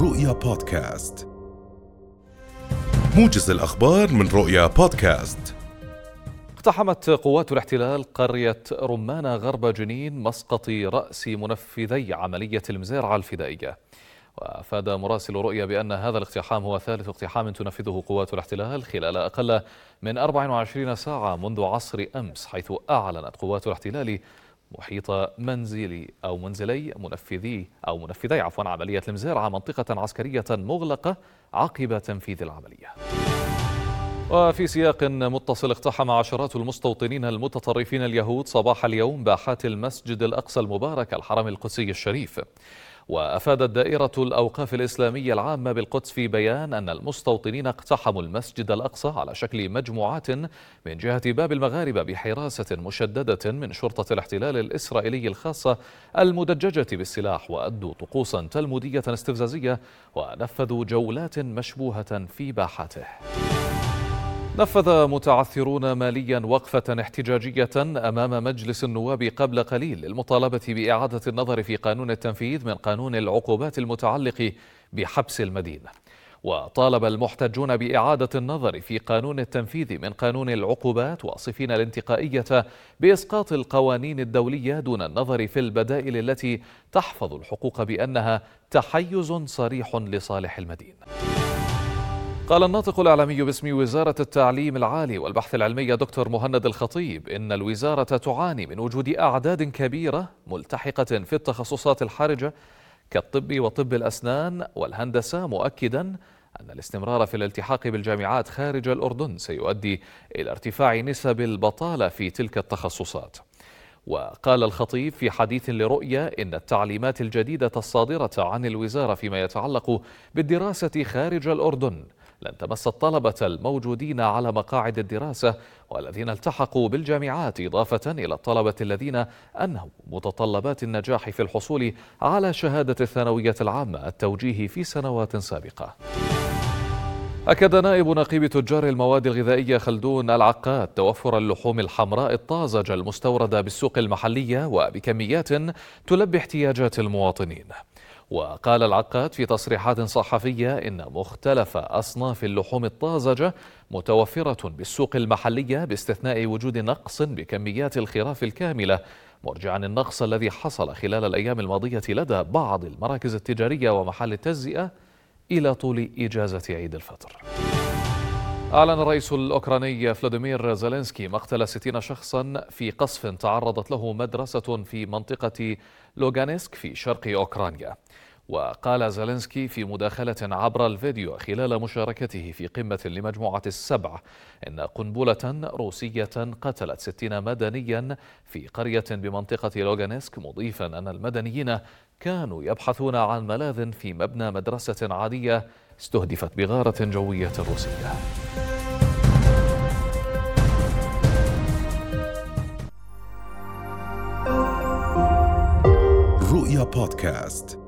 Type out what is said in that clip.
رؤيا بودكاست. موجز الأخبار من رؤيا بودكاست. اقتحمت قوات الاحتلال قرية رمانة غرب جنين مسقط رأس منفذي عملية المزارعة الفدائية. وأفاد مراسل رؤيا بأن هذا الاقتحام هو ثالث اقتحام تنفذه قوات الاحتلال خلال أقل من 24 ساعة منذ عصر أمس حيث أعلنت قوات الاحتلال محيط منزلي أو منزلي منفذي أو منفذي عفوا عملية المزارعه منطقة عسكرية مغلقة عقب تنفيذ العملية. وفي سياق متصل اقتحم عشرات المستوطنين المتطرفين اليهود صباح اليوم باحات المسجد الأقصى المبارك الحرم القدسي الشريف. وأفادت دائرة الأوقاف الإسلامية العامة بالقدس في بيان أن المستوطنين اقتحموا المسجد الأقصى على شكل مجموعات من جهة باب المغاربة بحراسة مشددة من شرطة الاحتلال الإسرائيلي الخاصة المدججة بالسلاح وأدوا طقوسا تلمودية استفزازية ونفذوا جولات مشبوهة في باحاته نفذ متعثرون ماليا وقفة احتجاجية أمام مجلس النواب قبل قليل للمطالبة بإعادة النظر في قانون التنفيذ من قانون العقوبات المتعلق بحبس المدينة وطالب المحتجون بإعادة النظر في قانون التنفيذ من قانون العقوبات واصفين الانتقائية بإسقاط القوانين الدولية دون النظر في البدائل التي تحفظ الحقوق بأنها تحيز صريح لصالح المدينة قال الناطق الإعلامي باسم وزارة التعليم العالي والبحث العلمي دكتور مهند الخطيب إن الوزارة تعاني من وجود أعداد كبيرة ملتحقة في التخصصات الحرجة كالطب وطب الأسنان والهندسة مؤكدا أن الاستمرار في الالتحاق بالجامعات خارج الأردن سيؤدي إلى ارتفاع نسب البطالة في تلك التخصصات. وقال الخطيب في حديث لرؤيا إن التعليمات الجديدة الصادرة عن الوزارة فيما يتعلق بالدراسة خارج الأردن لن تمس الطلبة الموجودين على مقاعد الدراسة والذين التحقوا بالجامعات إضافة إلى الطلبة الذين أنهوا متطلبات النجاح في الحصول على شهادة الثانوية العامة التوجيه في سنوات سابقة. أكد نائب نقيب تجار المواد الغذائية خلدون العقاد توفر اللحوم الحمراء الطازجة المستوردة بالسوق المحلية وبكميات تلبي احتياجات المواطنين. وقال العقاد في تصريحات صحفية إن مختلف أصناف اللحوم الطازجة متوفرة بالسوق المحلية باستثناء وجود نقص بكميات الخراف الكاملة. مرجعا النقص الذي حصل خلال الأيام الماضية لدى بعض المراكز التجارية ومحال التجزئة إلى طول إجازة عيد الفطر. أعلن الرئيس الأوكراني فلاديمير زيلينسكي مقتل 60 شخصا في قصف تعرضت له مدرسة في منطقة لوغانسك في شرق أوكرانيا. وقال زيلينسكي في مداخلة عبر الفيديو خلال مشاركته في قمة لمجموعة السبع إن قنبلة روسية قتلت ستين مدنيا في قرية بمنطقة لوغانسك مضيفا أن المدنيين كانوا يبحثون عن ملاذ في مبنى مدرسة عادية استهدفت بغارة جوية روسية. رؤيا بودكاست